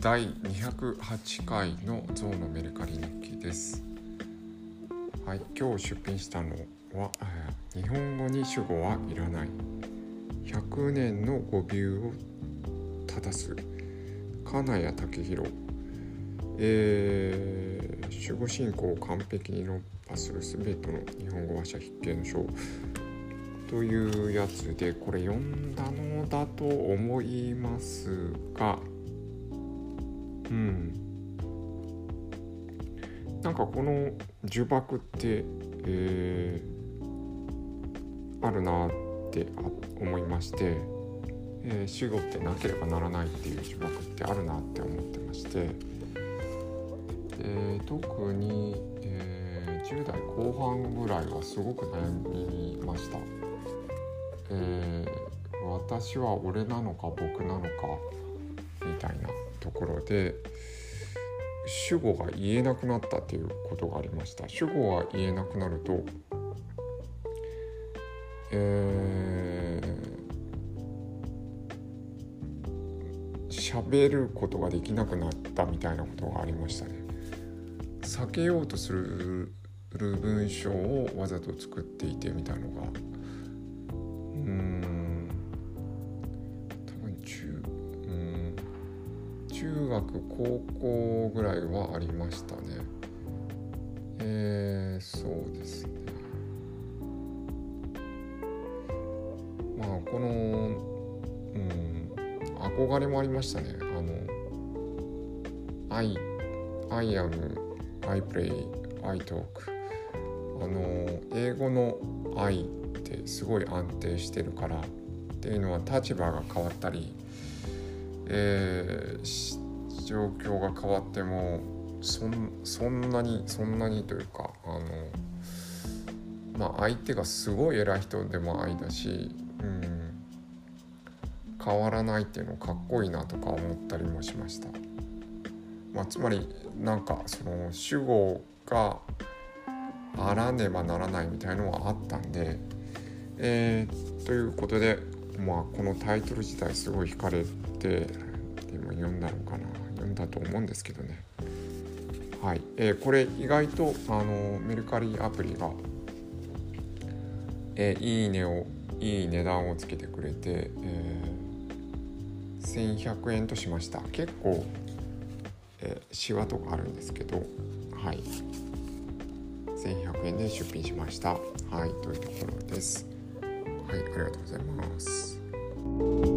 第208回のゾウのメルカリ日記です。はい今日出品したのは日本語に主語はいらない。100年の語尾を正す。金谷武弘えー、守護信仰を完璧に論破する全ての日本語話者必見書というやつでこれ読んだのだと思いますがうんなんかこの呪縛って、えー、あるなって思いまして、えー、死後ってなければならないっていう呪縛ってあるなって思ってまして、えー、特に、えー、10代後半ぐらいはすごく悩みました。えー、私は俺なのか僕なのかみたいなところで主語が言えなくなったっていうことがありました。主語が言えなくなるとえー、喋ることができなくなったみたいなことがありましたね。避けようとする文章をわざと作っていてみたいなのがうん中学高校ぐらいはありましたね。えー、そうですね。まあこのうん憧れもありましたね。あの「I, I am I play I talk」あの英語の「I っ」てすごい安定してるからっていうのは立場が変わったり、えー、状況が変わってもそんなにそんなにというかあのまあ相手がすごい偉い人でも愛だし、うん、変わらないっていうのかっこいいなとか思ったりもしました。まあ、つまりなんかその主語があらねばならないみたいのはあったんでえー、ということで、まあ、このタイトル自体すごい惹かれて今読んだのかな。読んだと思うんですけどね。はい、えー、これ意外とあのメルカリアプリが、えー、いいねをいい値段をつけてくれて、えー、1100円としました。結構、えー、シワとかあるんですけどはい。1100円で出品しました。はい。というところです。はい。ありがとうございます。thank you